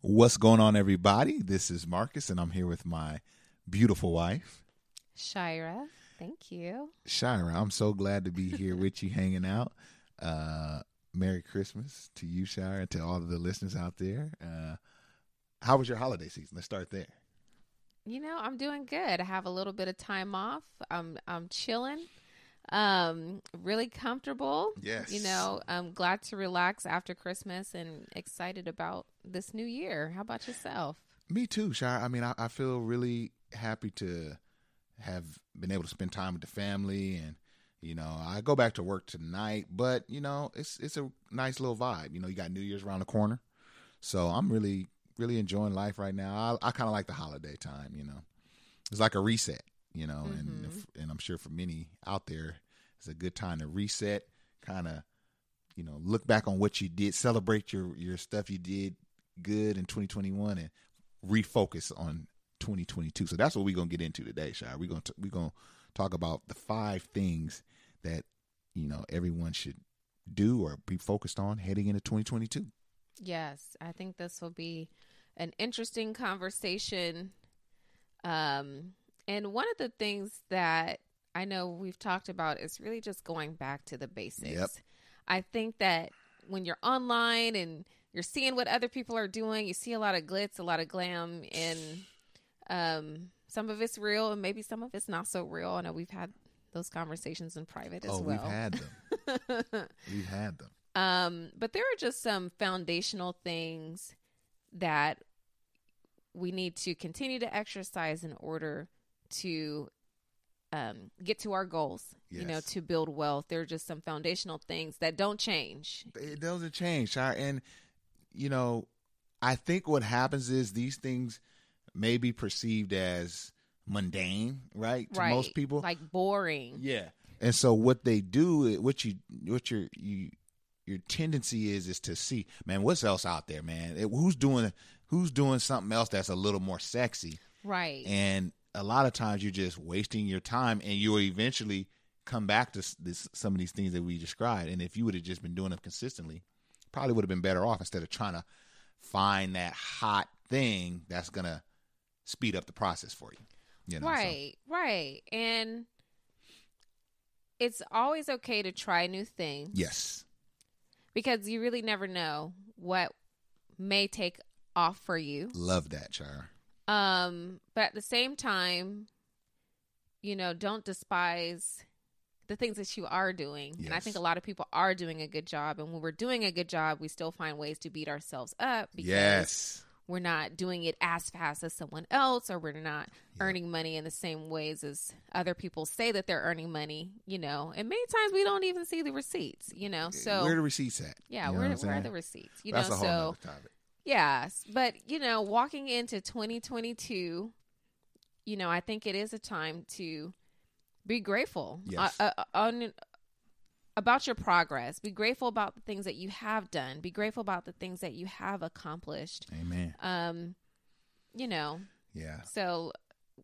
What's going on, everybody? This is Marcus, and I'm here with my beautiful wife, Shira. Thank you. Shira. I'm so glad to be here with you, hanging out. Uh, Merry Christmas to you, Shira, and to all of the listeners out there. Uh, how was your holiday season? Let's start there. You know, I'm doing good. I have a little bit of time off. I'm I'm chilling. Um, really comfortable. Yes. You know, I'm glad to relax after Christmas and excited about this new year. How about yourself? Me too, Shire. I mean, I, I feel really happy to have been able to spend time with the family and you know, I go back to work tonight, but you know, it's it's a nice little vibe. You know, you got New Year's around the corner. So I'm really really enjoying life right now. I, I kind of like the holiday time. You know, it's like a reset. You know, mm-hmm. and if, and I'm sure for many out there, it's a good time to reset. Kind of, you know, look back on what you did, celebrate your your stuff you did good in 2021, and refocus on 2022. So that's what we're gonna get into today, Shai. We're gonna t- we're gonna talk about the five things that you know everyone should do or be focused on heading into 2022. Yes, I think this will be an interesting conversation. Um, and one of the things that I know we've talked about is really just going back to the basics. Yep. I think that when you're online and you're seeing what other people are doing, you see a lot of glitz, a lot of glam, and um, some of it's real, and maybe some of it's not so real. I know we've had those conversations in private as oh, well. we've had them. we've had them. Um, but there are just some foundational things that we need to continue to exercise in order to um, get to our goals. Yes. You know, to build wealth. There are just some foundational things that don't change. It doesn't change, and you know, I think what happens is these things may be perceived as mundane, right? To right. most people, like boring. Yeah. And so what they do, what you, what your, you, your tendency is, is to see, man, what's else out there, man? It, who's doing, who's doing something else that's a little more sexy, right? And a lot of times you're just wasting your time, and you'll eventually come back to this, some of these things that we described. And if you would have just been doing them consistently, probably would have been better off instead of trying to find that hot thing that's gonna speed up the process for you. You know, right, so. right, and it's always okay to try new things. Yes, because you really never know what may take off for you. Love that, Char. Um, but at the same time, you know, don't despise the things that you are doing. Yes. And I think a lot of people are doing a good job. And when we're doing a good job, we still find ways to beat ourselves up because yes. We're not doing it as fast as someone else or we're not earning money in the same ways as other people say that they're earning money, you know. And many times we don't even see the receipts, you know. So where are the receipts at? Yeah, you know where, where are the receipts? You That's know, a whole so topic. Yes, but you know, walking into 2022, you know, I think it is a time to be grateful yes. uh, uh, on about your progress. Be grateful about the things that you have done. Be grateful about the things that you have accomplished. Amen. Um, you know. Yeah. So,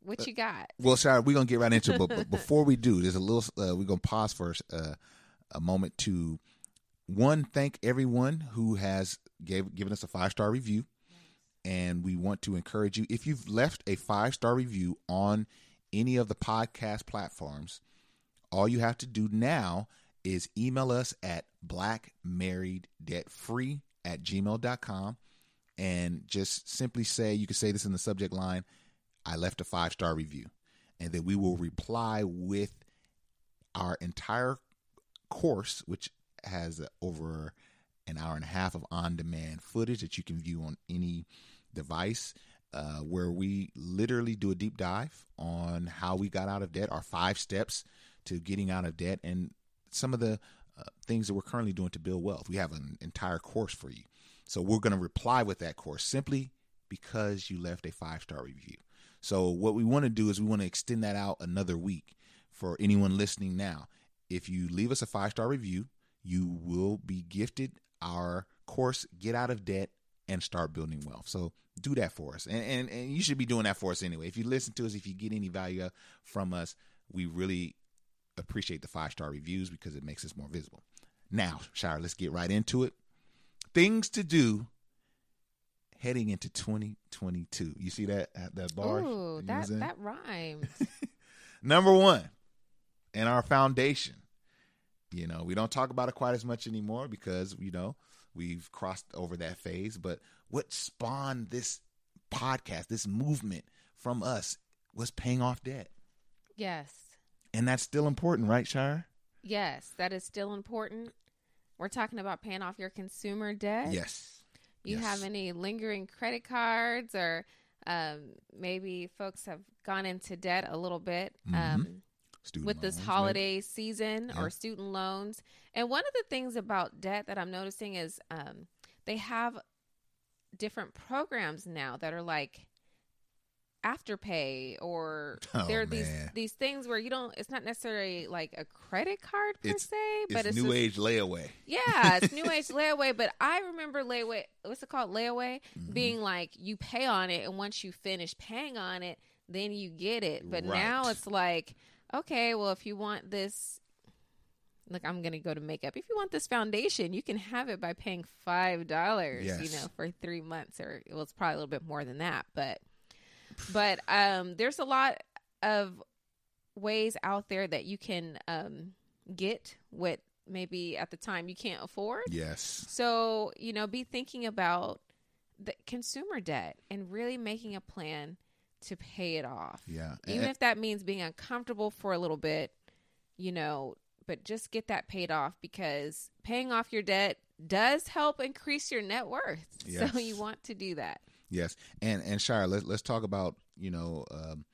what you got? Well, sorry, we're gonna get right into it, but, but before we do, there's a little. Uh, we're gonna pause for uh, a moment to one thank everyone who has gave given us a five star review, and we want to encourage you if you've left a five star review on any of the podcast platforms, all you have to do now is email us at blackmarrieddebtfree at gmail.com and just simply say, you can say this in the subject line, I left a five star review. And then we will reply with our entire course, which has over an hour and a half of on demand footage that you can view on any device. Uh, where we literally do a deep dive on how we got out of debt, our five steps to getting out of debt, and some of the uh, things that we're currently doing to build wealth. We have an entire course for you. So we're going to reply with that course simply because you left a five star review. So what we want to do is we want to extend that out another week for anyone listening now. If you leave us a five star review, you will be gifted our course, Get Out of Debt and Start Building Wealth. So do that for us. And, and, and you should be doing that for us anyway. If you listen to us, if you get any value from us, we really appreciate the five star reviews because it makes us more visible. Now, Shire, let's get right into it. Things to do heading into 2022. You see that at that bar? Ooh, that that rhymes. Number one, and our foundation. You know, we don't talk about it quite as much anymore because you know we've crossed over that phase. But what spawned this podcast, this movement from us, was paying off debt. Yes. And that's still important, right, Shire? Yes, that is still important. We're talking about paying off your consumer debt. Yes. You yes. have any lingering credit cards, or um, maybe folks have gone into debt a little bit Mm-hmm. um, with this holiday season Yeah. or student loans. And one of the things about debt that I'm noticing is um, they have different programs now that are like afterpay or Oh, there are these man. these things where you don't it's not necessarily like a credit card per It's- se but it's new just- age layaway. yeah, it's new age layaway, but I remember layaway. What's it called? Layaway Mm-hmm. being like you pay on it, and once you finish paying on it, then you get it. But now it's like, okay, well, if you want this, look, I'm gonna go to makeup. If you want this foundation, you can have it by paying five dollars. You know, for three months, or well, it's probably a little bit more than that, but but um, there's a lot of ways out there that you can um, get what maybe at the time you can't afford. Yes. So, you know, be thinking about the consumer debt and really making a plan to pay it off. Yeah. Even And- if that means being uncomfortable for a little bit, you know, but just get that paid off because paying off your debt does help increase your net worth. Yes. So you want to do that. Yes, and and Shire, let's let's talk about you know um,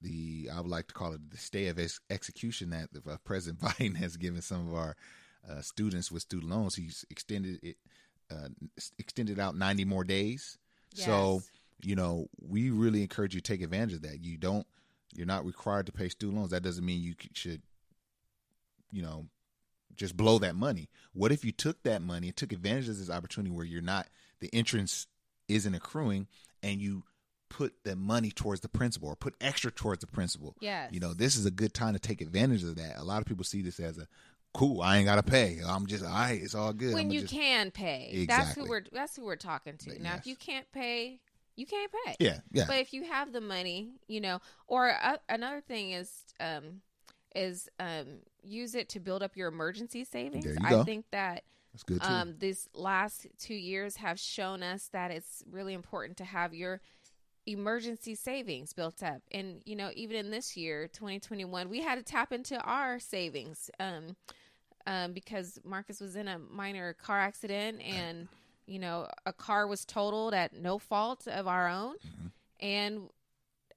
the I would like to call it the stay of ex- execution that uh, President Biden has given some of our uh, students with student loans. He's extended it uh, extended out ninety more days. So you know we really encourage you to take advantage of that. You don't you're not required to pay student loans. That doesn't mean you should you know just blow that money. What if you took that money and took advantage of this opportunity where you're not the entrance isn't accruing and you put the money towards the principal or put extra towards the principal. Yes. You know, this is a good time to take advantage of that. A lot of people see this as a cool, I ain't gotta pay. I'm just all right, it's all good. when you just, can pay. That's Exactly. who we're that's who we're talking to. Now if you can't pay, you can't pay. Yeah, yeah. But if you have the money, you know, or uh, another thing is um is um use it to build up your emergency savings. There you I think that That's good too. um these last 2 years have shown us that it's really important to have your emergency savings built up. And you know, even in this year, 2021, we had to tap into our savings um um because Marcus was in a minor car accident and you know, a car was totaled at no fault of our own. Mm-hmm. And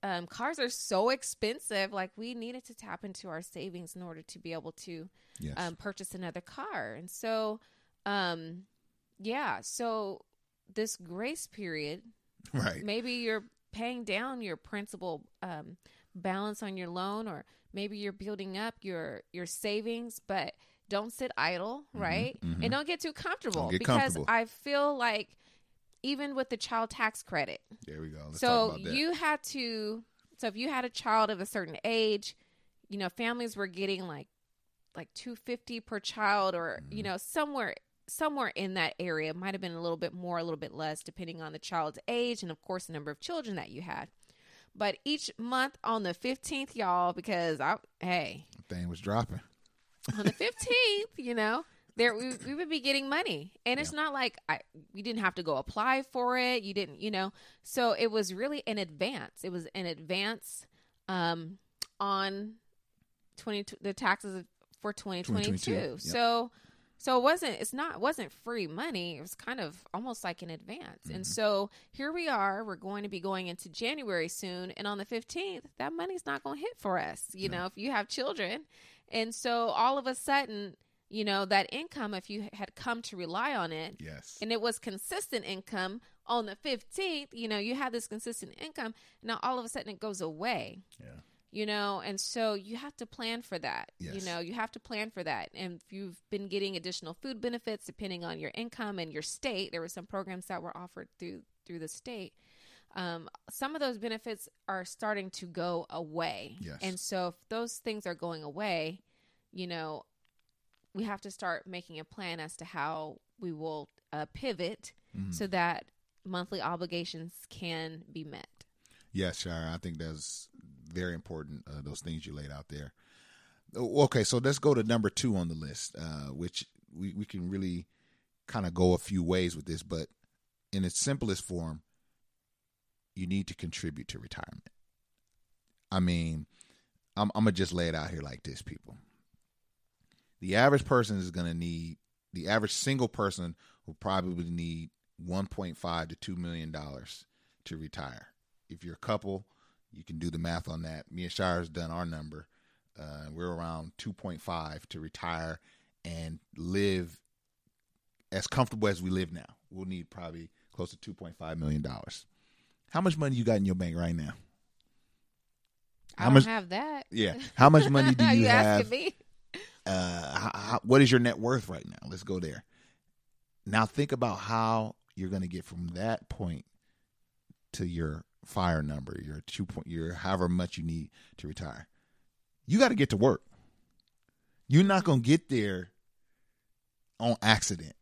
um, cars are so expensive. Like we needed to tap into our savings in order to be able to yes. um, purchase another car. And so, um, yeah. So this grace period, right. maybe you're paying down your principal um, balance on your loan, or maybe you're building up your your savings, but don't sit idle, right? mhm. And don't get too comfortable get because comfortable. I feel like even with the child tax credit, There we go. Let's so talk about that. you had to so if you had a child of a certain age you know families were getting like like 250 per child or Mm-hmm. you know somewhere somewhere in that area might have been a little bit more a little bit less depending on the child's age and of course the number of children that you had But each month on the 15th, y'all, because I, hey, Thing was dropping. on the 15th, you know, there we, we would be getting money. And it's not like I we didn't have to go apply for it. You didn't, you know. So it was really in advance. It was in advance um on 20 the taxes for 2022. 2022, yep. So so it wasn't it's not wasn't free money. It was kind of almost like an advance. Mm-hmm. And so here we are. We're going to be going into January soon and on the 15th, that money's not going to hit for us, you know, if you have children. And so all of a sudden, you know, that income if you had come to rely on it Yes. and it was consistent income on the 15th, you know, you have this consistent income. Now all of a sudden it goes away yeah. You know and so you have to plan for that you know you have to plan for that and if you've been getting additional food benefits depending on your income and your state there were some programs that were offered through through the state um, some of those benefits are starting to go away Yes. and so if those things are going away you know we have to start making a plan as to how we will uh, pivot Mm-hmm. so that monthly obligations can be met Yes, Shire. I think that's very important. Uh, those things you laid out there. Okay, so let's go to number two on the list, uh, which we, we can really kind of go a few ways with this, but in its simplest form, you need to contribute to retirement. I mean, I'm, I'm gonna just lay it out here like this, people. The average person is gonna need the average single person will probably need 1.5 to 2 million dollars to retire. If you're a couple, you can do the math on that. Me and Shire's done our number. Uh, we're around 2.5 to retire and live as comfortable as we live now. We'll need probably close to 2.5 million dollars. How much money you got in your bank right now? i How don't much- have that Yeah. How much money do you, you have? asking me uh, how, how, what is your net worth right now? Let's go there. Now think about how you're going to get from that point to your fire number, your two point, your however much you need to retire. You got to get to work. You're not going to get there on accident.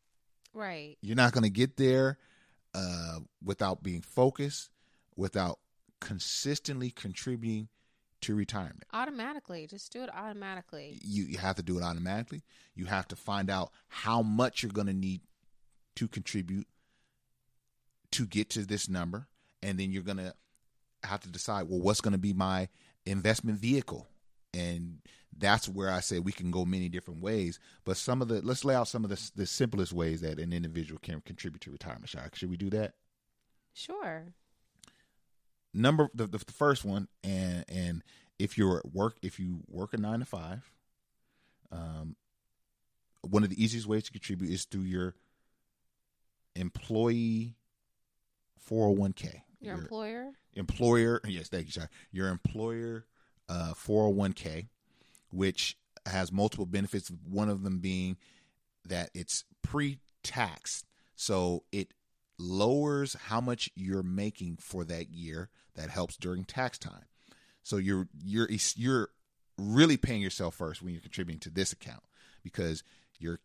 Right. You're not going to get there uh, without being focused, without consistently contributing to retirement Automatically. Just do it automatically. you, you have to do it automatically. You have to find out how much you're going to need to contribute to get to this number. And then you're going to have to decide, well, what's going to be my investment vehicle? And that's where I say we can go many different ways. But some of the, let's lay out some of the, the simplest ways that an individual can contribute to retirement. Should, should we do that? Sure. number the, the first one and and if you're at work if you work a nine to five um one of the easiest ways to contribute is through your employee 401k Your employer? employer yes thank you sorry your employer uh 401k which has multiple benefits one of them being that it's pre-tax so it lowers how much you're making for that year that helps during tax time. So you're you're you're really paying yourself first when you're contributing to this account because you're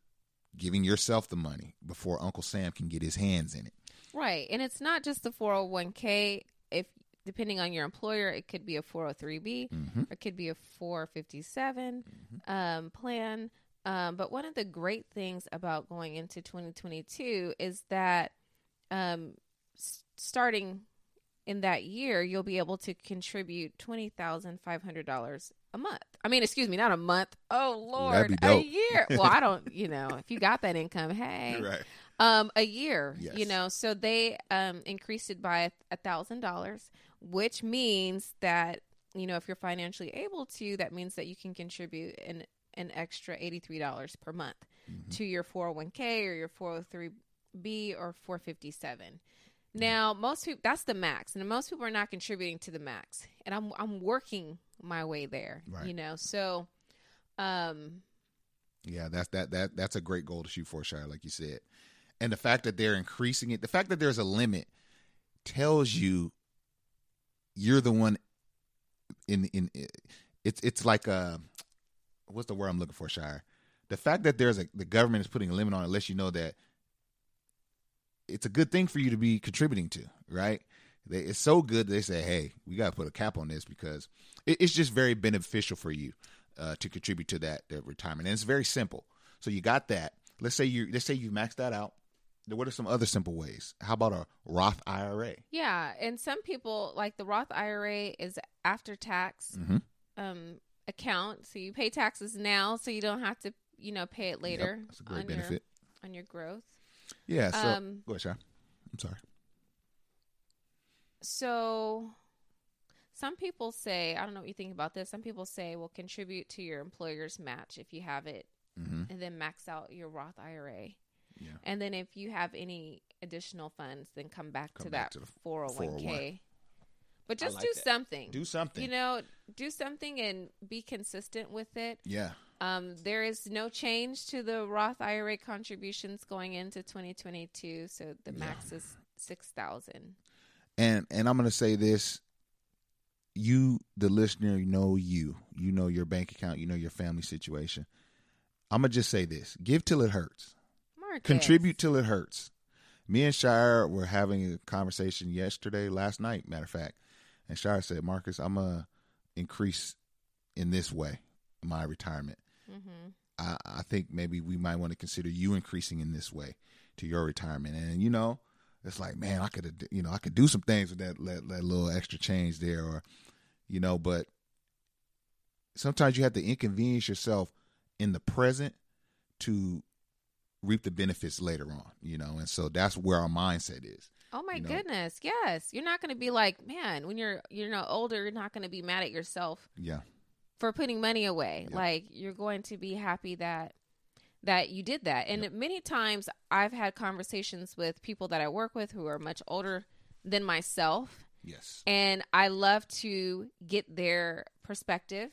giving yourself the money before uncle sam can get his hands in it Right. And it's not just the 401k. If depending on your employer, it could be a 403b, Mm-hmm. or it could be a 457 um, plan. Um, but one of the great things about going into 2022 is that um, s- starting in that year, you'll be able to contribute $20,500 a month. I mean, excuse me, not a month. Oh, Lord, a year. Well, I don't, you know, if you got that income, hey right um a year you know so they um increased it by a thousand dollars which means that you know if you're financially able to that means that you can contribute an an extra $83 per month to your 401k or your 403b or 457 now most people that's the max and most people are not contributing to the max and i'm i'm working my way there Right. you know so um Yeah, that's that that that's a great goal to shoot for, Shire, like you said. And the fact that they're increasing it, the fact that there's a limit tells you you're the one in in it's it's like a what's the word I'm looking for, Shire? The fact that there's a the government is putting a limit on it lets you know that it's a good thing for you to be contributing to, right? they, it's so good they say, hey, we got to put a cap on this because it, it's just very beneficial for you uh, to contribute to that, that retirement, and it's very simple. So you got that. Let's say you let's say you maxed that out. What are some other simple ways? How about a Roth IRA? Yeah, and some people like the Roth IRA is after tax Mm-hmm. um, account, so you pay taxes now, so you don't have to, you know, pay it later. Yep, that's a great on benefit. Your, on your growth. Yeah. So Um, go ahead, Shy. I'm sorry. So some people say, I don't know what you think about this. Some people say, well, contribute to your employer's match if you have it, Mm-hmm. and then max out your Roth IRA. Yeah. And then if you have any additional funds, then come back Come to back that to the 401k. But just like do that. something. Do something. You know, do something and be consistent with it. Yeah. Um, there is no change to the Roth IRA contributions going into 2022, so the Yeah. max is six thousand. And and I'm gonna say this. You, the listener, know you. You know your bank account. You know your family situation. I'm gonna just say this: give till it hurts. Contribute till it hurts. Me and Shire were having a conversation yesterday, last night, matter of fact, and Shire said, "Marcus, I'm gonna increase in this way my retirement. Mm-hmm. I, I think maybe we might want to consider you increasing in this way to your retirement. And you know, it's like, man, I could, you know, I could do some things with that, that that little extra change there, or you know, but sometimes you have to inconvenience yourself in the present to reap the benefits later on, you know, and so that's where our mindset is. Oh my you know? goodness, yes. You're not going to be like, man, when you're you know older, you're not going to be mad at yourself Yeah, for putting money away. Yep. Like you're going to be happy that that you did that. And many times I've had conversations with people that I work with who are much older than myself, yes, and I love to get their perspective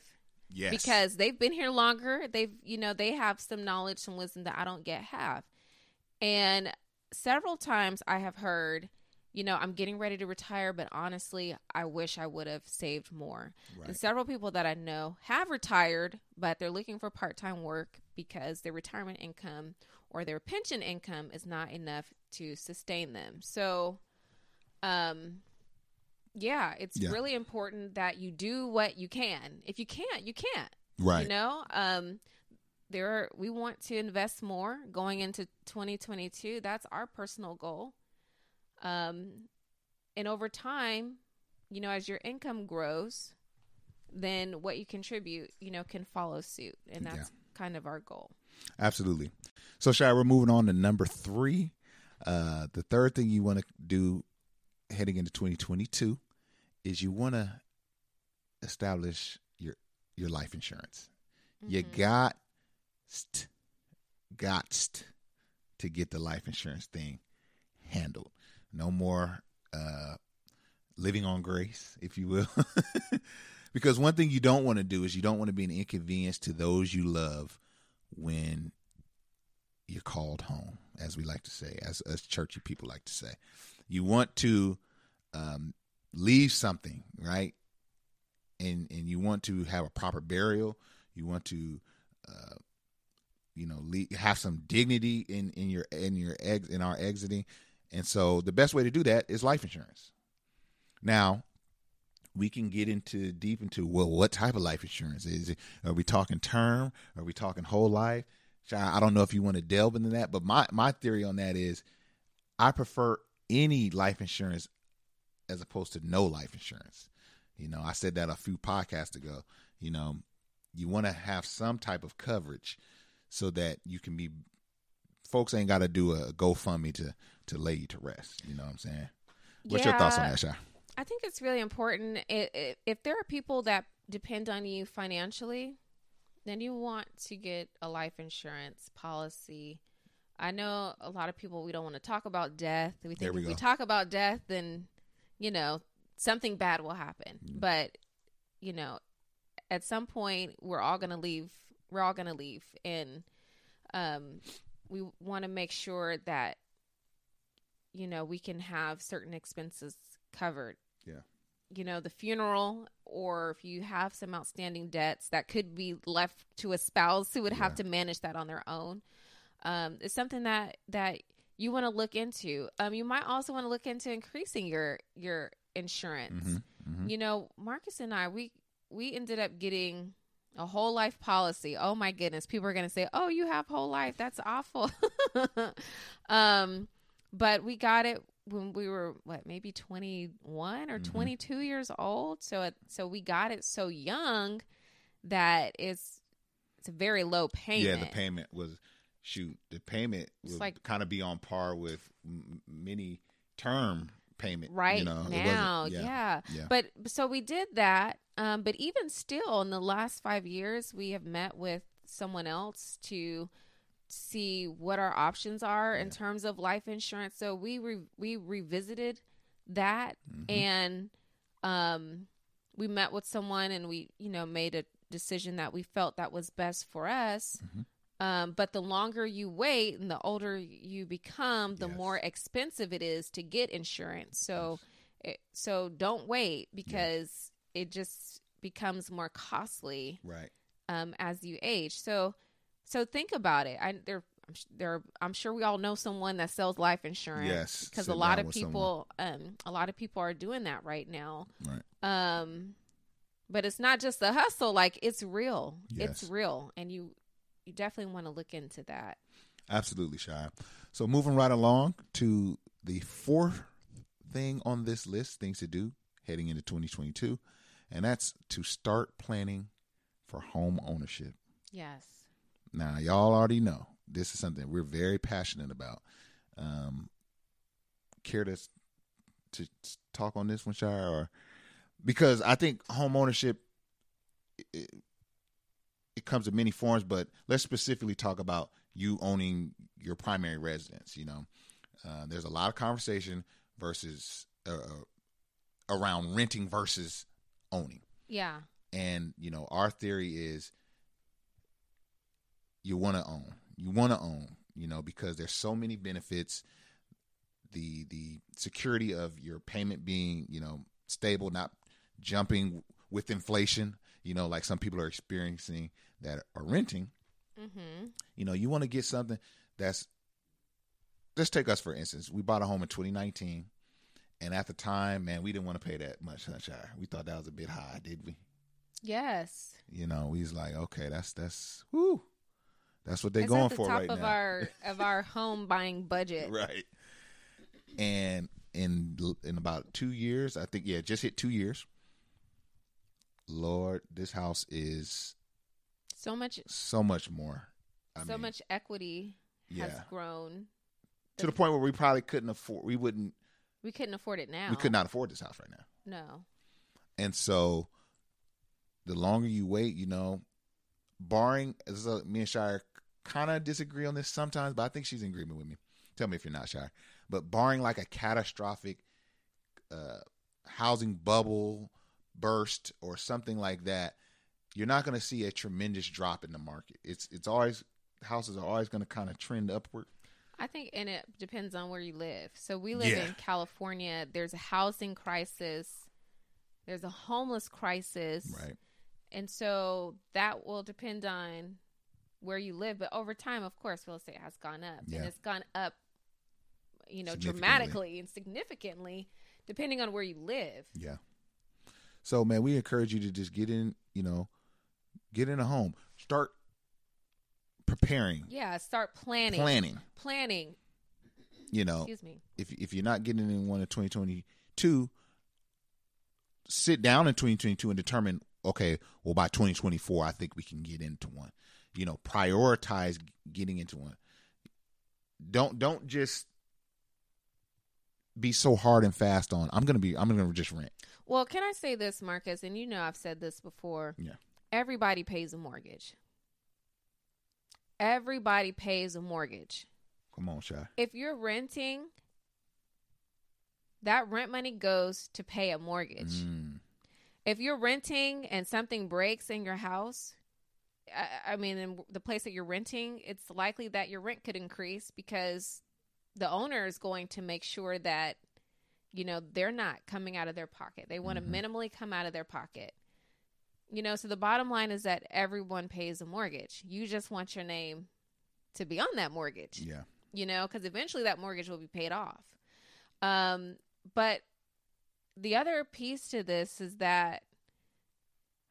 yes, because they've been here longer. They've, you know, they have some knowledge, and wisdom that I don't get have. And several times I have heard, you know, I'm getting ready to retire, but honestly, I wish I would have saved more. Right. And several people that I know have retired, but they're looking for part time work because their retirement income or their pension income is not enough to sustain them. So, um, yeah, it's Yeah. really important that you do what you can. If you can't, you can't. right, You know, um, there are, we want to invest more going into 2022. That's our personal goal. Um, and over time, you know, as your income grows, then what you contribute, you know, can follow suit, and that's Yeah. kind of our goal. Absolutely. So, Shai, we're moving on to number three. Uh, the third thing you want to do heading into 2022 is you want to establish your your life insurance. You Mhm. got got to get the life insurance thing handled. No more uh, living on grace, if you will. because one thing you don't want to do is you don't want to be an inconvenience to those you love when you're called home, as we like to say, as as churchy people like to say. You want to um, leave something, right? And and you want to have a proper burial. You want to, uh, you know, leave, have some dignity in in your in your ex in our exiting. And so the best way to do that is life insurance. Now, we can get into deep into well, what type of life insurance is it? Are we talking term? Are we talking whole life? I don't know if you want to delve into that, but my my theory on that is, I prefer any life insurance as opposed to no life insurance. You know, I said that a few podcasts ago. You know, you want to have some type of coverage so that you can be. Folks ain't got to do a GoFundMe to to lay you to rest. You know what I'm saying? What's your thoughts on that, Shy? I think it's really important. i- i- If there are people that depend on you financially, then you want to get a life insurance policy. I know a lot of people, we don't want to talk about death. We think we if we talk about death, then, you know, something bad will happen. Mm. But, you know, at some point, we're all going to leave. We're all going to leave. And um, we want to make sure that, you know, we can have certain expenses covered Yeah. you know the funeral or if you have some outstanding debts that could be left to a spouse who would have to manage that on their own um, it's something that that you want to look into. Um, you might also want to look into increasing your your insurance. Mm-hmm. You know, Marcus and I, we we ended up getting a whole life policy. Oh my goodness, people are going to say, "Oh, you have whole life. That's awful." um, but we got it when we were what, maybe 21 or Mhm. 22 years old. So it, so we got it so young that it's it's a very low payment. Yeah, the payment was shoot. The payment It's would like- kind of be on par with m- many term payment. right you know, now yeah. yeah. but so we did that um but even still in the last five years we have met with someone else to see what our options are in terms of life insurance so we re- we revisited that Mhm. and um we met with someone and we you know made a decision that we felt that was best for us Mhm. Um, but the longer you wait and the older you become the Yes. more expensive it is to get insurance. So it, so don't wait because it just becomes more costly right. um, as you age. So so think about it. I there I'm there I'm sure we all know someone that sells life insurance Yes, because a lot of people um a lot of people are doing that right now. Right. um but it's not just a hustle like it's real. It's real. And you you definitely want to look into that Absolutely, Shy. So moving right along to the fourth thing on this list, things to do heading into 2022, and that's to start planning for home ownership. yes Now, y'all already know this is something we're very passionate about. Um, care to to talk on this one, Shire, or because I think home ownership it, comes in many forms, but let's specifically talk about you owning your primary residence. You know, uh, there's a lot of conversation versus uh, uh, around renting versus owning. yeah And you know, our theory is you want to own. You want to own, you know, because there's so many benefits. The the security of your payment being, you know, stable, not jumping with inflation, you know, like some people are experiencing that are renting. mm-hmm You know, you want to get something that's let's take us for instance. We bought a home in 2019 and at the time, man, we didn't want to pay that much sunshine. We thought that was a bit high, did we? yes you know, we was like, okay, that's that's whoo, that's what they're going at the for top right of now, our of our home buying budget right? And in in about two years, I think, yeah, just hit two years. Lord, this house is so much so much more. I so mean, much equity has grown to the point where we probably couldn't afford. We wouldn't. we couldn't afford it now We could not afford this house right now. no And so, the longer you wait, you know, barring as a, me and Shire kind of disagree on this sometimes, but I think she's in agreement with me. Tell me if you're not Shire. But barring like a catastrophic uh, housing bubble burst or something like that, you're not going to see a tremendous drop in the market. It's it's always houses are always going to kind of trend upward. I think, and it depends on where you live. So we live Yeah. in California. There's a housing crisis. There's a homeless crisis. Right. And so that will depend on where you live. But over time, of course, real estate has gone up. Yeah. And it's gone up, you know, dramatically and significantly, depending on where you live. Yeah. So man, we encourage you to just get in, you know, get in a home. Start preparing, Yeah. Start planning. planning. Planning. You know, Excuse me. if if you're not getting in one in 2022, sit down in 2022 and determine, okay, well by 2024, I think we can get into one. You know, prioritize getting into one. Don't don't just be so hard and fast on. I'm gonna be. I'm gonna just rent. Well, can I say this, Marcus? And you know I've said this before. Yeah. Everybody pays a mortgage. Everybody pays a mortgage. Come on, shy. If you're renting, that rent money goes to pay a mortgage. Mm, If you're renting and something breaks in your house, I, I mean, in the place that you're renting, it's likely that your rent could increase because the owner is going to make sure that, you know, they're not coming out of their pocket. They want Mhm. to minimally come out of their pocket. You know, so the bottom line is that everyone pays a mortgage. You just want your name to be on that mortgage. yeah. you know, because eventually that mortgage will be paid off. Um, but the other piece to this is that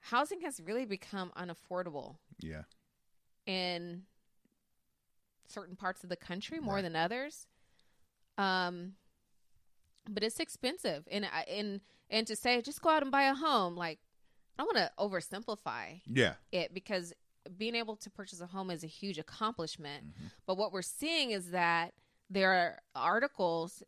housing has really become unaffordable Yeah. in certain parts of the country more Right. than others. Um, but it's expensive, and I- and and to say just go out and buy a home, like I want to oversimplify Yeah. it because being able to purchase a home is a huge accomplishment. Mm-hmm. But what we're seeing is that there are articles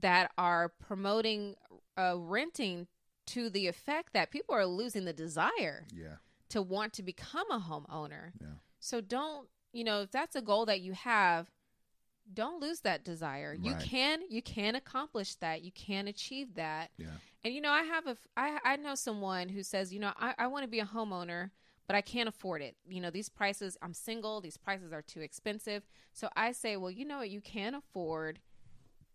that are promoting uh, renting to the effect that people are losing the desire Yeah. to want to become a homeowner. Yeah. So don't, you know, if that's a goal that you have, don't lose that desire. You Right. can you can accomplish that. You can achieve that. Yeah. And you know, I have a I I know someone who says, you know, I, I want to be a homeowner, but I can't afford it. You know, these prices, I'm single, these prices are too expensive. So I say, well, you know what, you can afford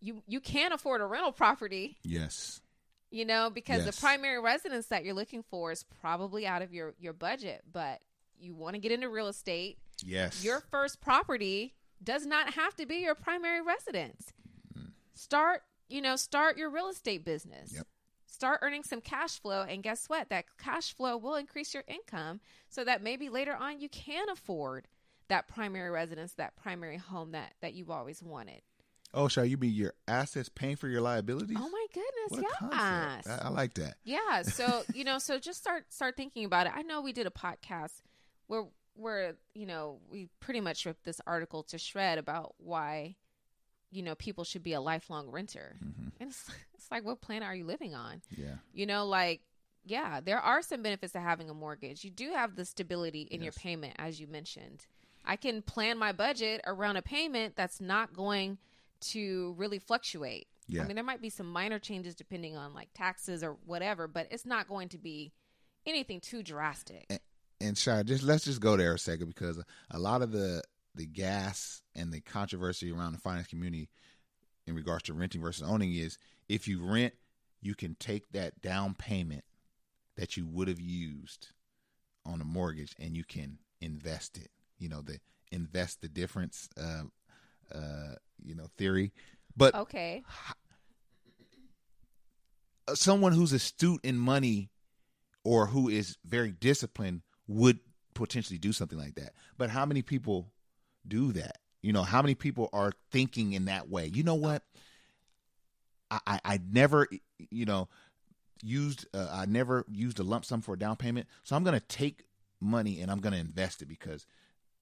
you you can afford a rental property, Yes. you know, because Yes. the primary residence that you're looking for is probably out of your your budget, but you want to get into real estate. Yes. Your first property does not have to be your primary residence. Start, you know, start your real estate business. Yep. Start earning some cash flow and guess what? That cash flow will increase your income so that maybe later on you can afford that primary residence, that primary home that that you've always wanted. oh, shall you be your assets paying for your liabilities? Oh my goodness, yes. I, I like that. Yeah. So you know, so just start start thinking about it. I know we did a podcast where where you know we pretty much ripped this article to shred about why you know people should be a lifelong renter, Mm-hmm. and it's it's like what planet are you living on? Yeah. You know, like yeah, there are some benefits to having a mortgage. You do have the stability in your payment, as you mentioned. I can plan my budget around a payment that's not going to really fluctuate. Yeah. I mean, there might be some minor changes depending on like taxes or whatever, but it's not going to be anything too drastic. And, and Shai, just let's just go there a second because a lot of the the gas and the controversy around the finance community in regards to renting versus owning is if you rent, you can take that down payment that you would have used on a mortgage and you can invest it. You know, the invest the difference uh uh you know theory. But Okay. someone who's astute in money or who is very disciplined would potentially do something like that. But how many people do that? You know, how many people are thinking in that way? You know what? I I, I never, you know, used uh, I never used a lump sum for a down payment, so I'm going to take money and I'm going to invest it because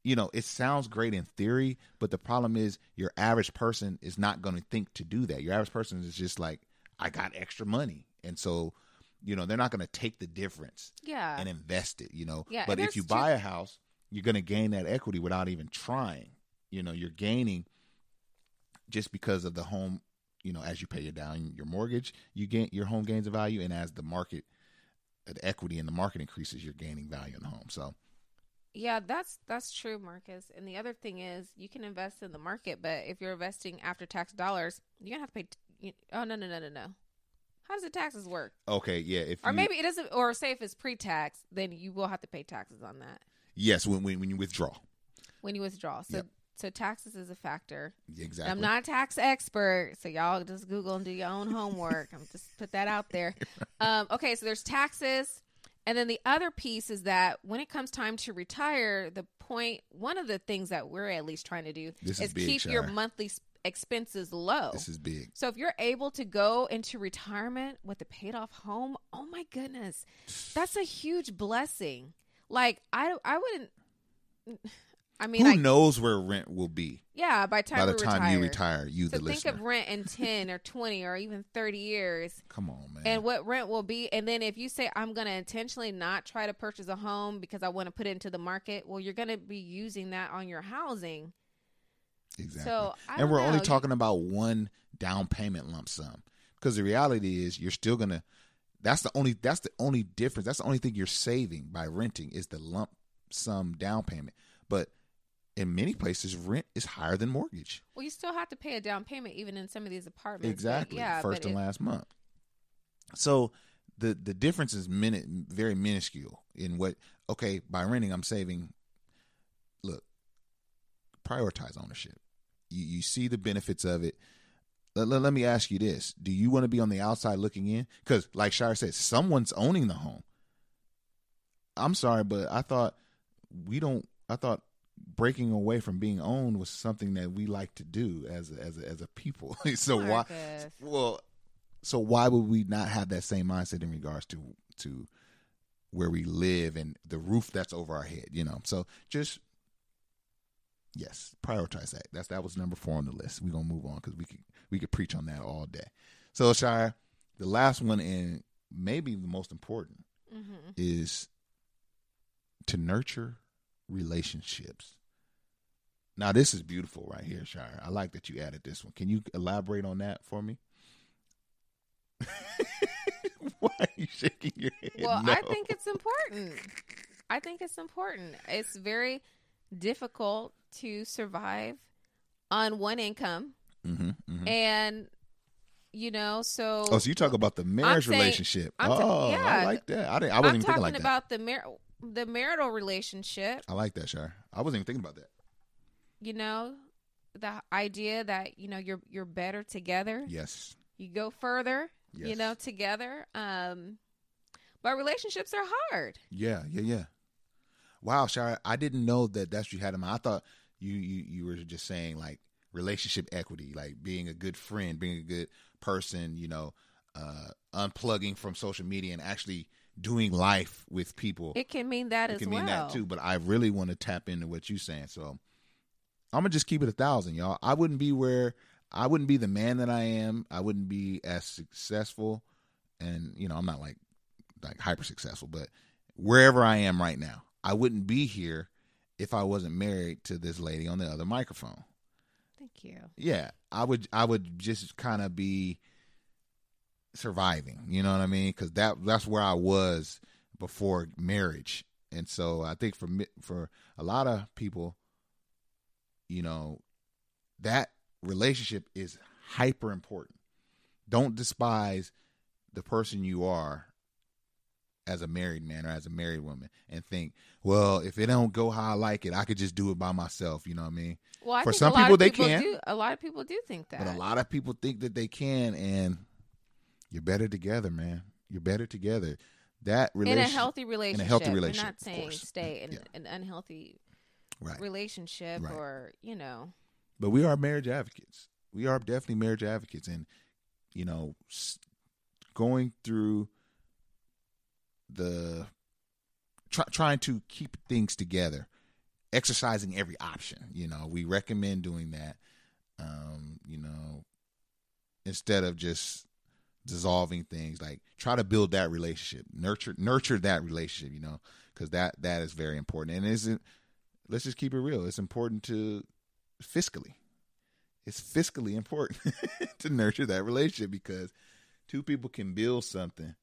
you know, it sounds great in theory, but the problem is your average person is not going to think to do that. Your average person is just like, I got extra money. And so, you know, they're not going to take the difference Yeah. and invest it, you know. Yeah, but if you buy a house, you're going to gain that equity without even trying. You know, you're gaining just because of the home, you know, as you pay it down your mortgage, you gain your home gains in value and as the market the equity in the market increases, you're gaining value in the home. So, Yeah, that's that's true, Marcus. And the other thing is, you can invest in the market, but if you're investing after tax dollars, you're gonna have to pay. T- you, oh no no no no no! How does the taxes work? okay, yeah, if Or you, maybe it doesn't. Or say if it's pre-tax, then you will have to pay taxes on that yes, when when, when you withdraw. when you withdraw. So Yep. so taxes is a factor. Exactly. I'm not a tax expert, so y'all just Google and do your own homework. I'm just put that out there. Um, okay, so there's taxes, and then the other piece is that when it comes time to retire, the point, one of the things that we're at least trying to do This is is keep your monthly expenses low. This is big. So if you're able to go into retirement with a paid off home, oh my goodness, that's a huge blessing. Like I, I wouldn't. I mean, Who I, knows where rent will be yeah. By time by the time you retire. You, So the think listener. of rent in 10 or 20 or even 30 years Come on, man. and what rent will be. And then if you say, I'm going to intentionally not try to purchase a home because I want to put it into the market, well, you're going to be using that on your housing. Exactly. So, and we're know. only talking about one down payment lump sum because the reality is you're still gonna. That's the only. That's the only difference. That's the only thing you're saving by renting is the lump sum down payment. But in many places, rent is higher than mortgage. Well, you still have to pay a down payment even in some of these apartments. but Exactly. yeah. First but and it- last month. So the the difference is minute very minuscule in what okay, by renting I'm saving prioritize ownership. You you see the benefits of it. Let, let, let me ask you this: Do you want to be on the outside looking in? Because, like Shire said, someone's owning the home. I'm sorry, but I thought we don't. I thought breaking away from being owned was something that we like to do as a, as a, as a people. so why? Well, so why would we not have that same mindset in regards to to where we live and the roof that's over our head? You know. So just yes, prioritize that. That's that was number four on the list. We're gonna move on because we could we could preach on that all day. So Shire, the last one and maybe the most important Mm-hmm. is to nurture relationships. Now, this is beautiful right here, Shire. I like that you added this one. Can you elaborate on that for me? Why are you shaking your head? Well, no? I think it's important. I think it's important. It's very difficult to survive on one income, Mhm, mhm. and you know, so Oh, so you talk about the marriage saying- relationship. I'm oh, I yeah. like that. I, didn't, I wasn't I'm even thinking like that. about the mar- the marital relationship. I like that, Shire. I wasn't even thinking about that. You know, the idea that you know you're you're better together. Yes. You go further. Yes. You know, together. Um, but relationships are hard. Yeah, yeah, yeah. Wow, Shire, I didn't know that that's what you had in mind. I thought you you you were just saying like relationship equity, like being a good friend, being a good person, you know, uh unplugging from social media and actually doing life with people. It can mean that It as can well. mean that too, but I really want to tap into what you're saying. So I'm gonna just keep it a thousand, y'all. I wouldn't be where I wouldn't be the man that I am. I wouldn't be as successful, and you know, I'm not like like hyper successful, but wherever I am right now, I wouldn't be here if I wasn't married to this lady on the other microphone. Thank you. Yeah, I would I would just kind of be surviving, you know what I mean? Cuz that that's where I was before marriage. And so I think for for a lot of people, you know, that relationship is hyper important. Don't despise the person you are as a married man or as a married woman and think, well, if it don't go how I like it, I could just do it by myself. You know what I mean? Well, I For some a people, they people can. Do, a lot of people do think that. But a lot of people think that they can, and you're better together, man. You're better together. That in relationship, in a healthy relationship. healthy We're not saying stay in Yeah. an unhealthy right? relationship Right. or you know. But we are marriage advocates. We are definitely marriage advocates, and you know, going through the try, trying to keep things together, exercising every option. You know, we recommend doing that. Um, you know, instead of just dissolving things, like try to build that relationship, nurture nurture that relationship. You know, because that that is very important, and isn't. Let's just keep it real. It's important to fiscally it's fiscally important to nurture that relationship because two people can build something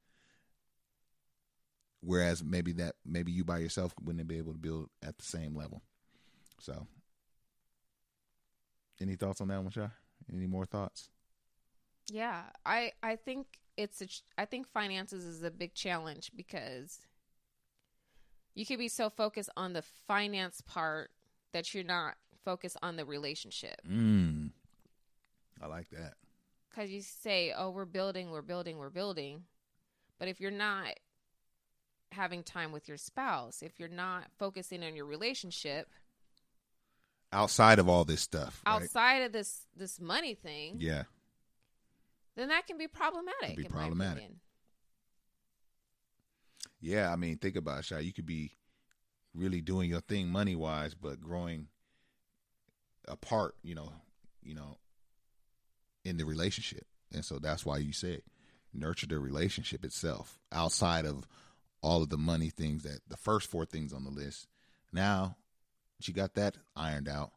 whereas maybe that maybe you by yourself wouldn't be able to build at the same level so any thoughts on that one Shai? any more thoughts Yeah, I I think it's a ch- I think finances is a big challenge because you could be so focused on the finance part that you're not focused on the relationship. mm. i like that Cuz you say, "Oh, we're building, we're building, we're building." But if you're not having time with your spouse, if you're not focusing on your relationship outside of all this stuff right? outside of this this money thing, yeah then that can be problematic. be problematic. Yeah, I mean, think about it, Shy. You could be really doing your thing money wise, but growing apart, you know, you know, in the relationship. And so that's why you say nurture the relationship itself outside of all of the money things that the first four things on the list. Now she got that ironed out.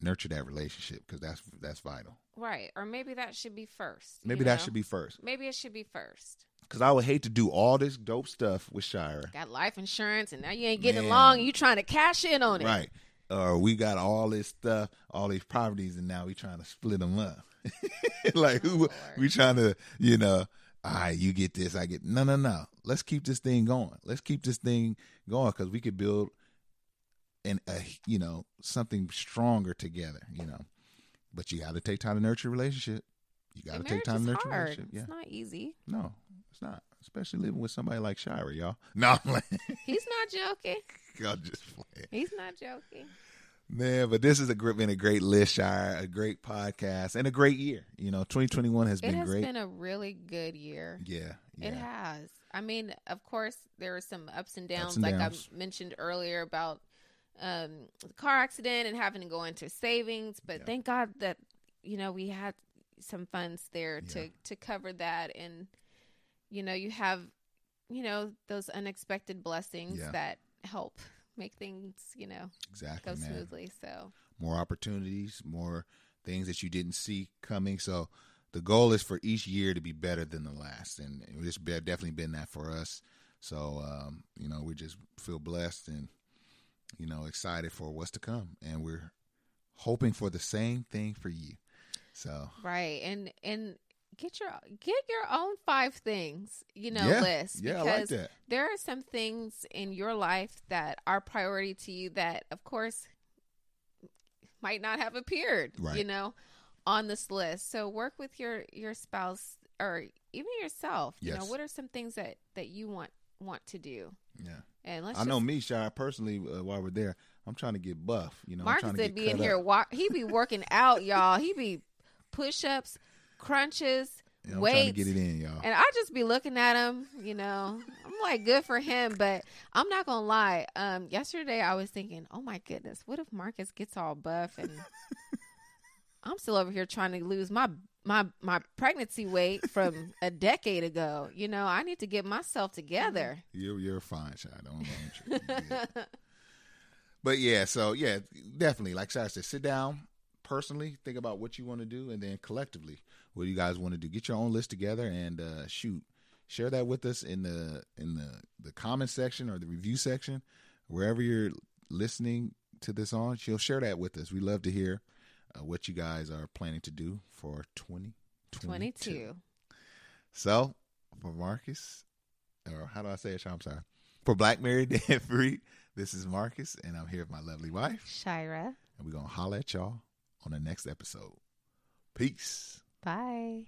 Nurture that relationship because that's that's vital. Right. Or maybe that should be first. you Maybe that know? should be first Maybe it should be first. because I would hate to do all this dope stuff with Shira Got life insurance and now you ain't getting Man. along and you trying to cash in on it. Right. Or we got all this stuff, all these properties, and now we trying to split them up. like who Lord. we trying to, you know, all right, you get this, I get no, no, no. Let's keep this thing going. Let's keep this thing going because we could build and a, you know, something stronger together. You know, but you got to take time to nurture a relationship. You got to take time to nurture hard. relationship. Yeah. It's not easy. No, it's not. Especially living with somebody like Shira, y'all. No, I'm like, He's not joking. y'all just playing. He's not joking. Man, but this has a great, been a great list, Shire, a great podcast, and a great year. You know, 2021 has It been has great. been a really good year. yeah, yeah. It has. I mean, of course, there are some ups and Ups downs, and like downs. I mentioned earlier about um, the car accident and having to go into savings. But Yeah. thank God that you know we had some funds there Yeah. to to cover that, and you know you have you know those unexpected blessings that help make things you know Exactly, go man. smoothly. So More opportunities, more things that you didn't see coming. So the goal is for each year to be better than the last, and it's be- definitely been that for us. So um, you know, we just feel blessed and you know excited for what's to come, and we're hoping for the same thing for you. So right, and and get your get your own five things you know yeah, list yeah, I because like that. there are some things in your life that are priority to you that of course might not have appeared Right. you know on this list so work with your your spouse or even yourself you know Yes. what are some things that that you want want to do Yeah. and let's I know me, Shy, personally, uh, while we're there, I'm trying to get buff. You know, I'm Marcus trying to be in here up. wa- he be working out y'all he be push-ups crunches Yeah, I'm trying to weights get it in, y'all. And I just be looking at him, you know. I'm like, good for him, but I'm not gonna lie. Um, yesterday I was thinking, oh my goodness, what if Marcus gets all buff and I'm still over here trying to lose my my my pregnancy weight from a decade ago. You know, I need to get myself together. You're you're fine, Shy. Don't, don't. You're. But yeah, so yeah, definitely. Like Shy said, sit down personally, think about what you want to do, and then collectively, what you guys want to do. Get your own list together and uh, shoot. Share that with us in the in the the comment section or the review section, wherever you're listening to this on. She'll share that with us. We love to hear uh, what you guys are planning to do for 2022. 22. So, for Marcus, or how do I say it? I'm sorry. For Black Married and Free, this is Marcus, and I'm here with my lovely wife, Shira, and we're going to holler at y'all on the next episode. Peace. bye.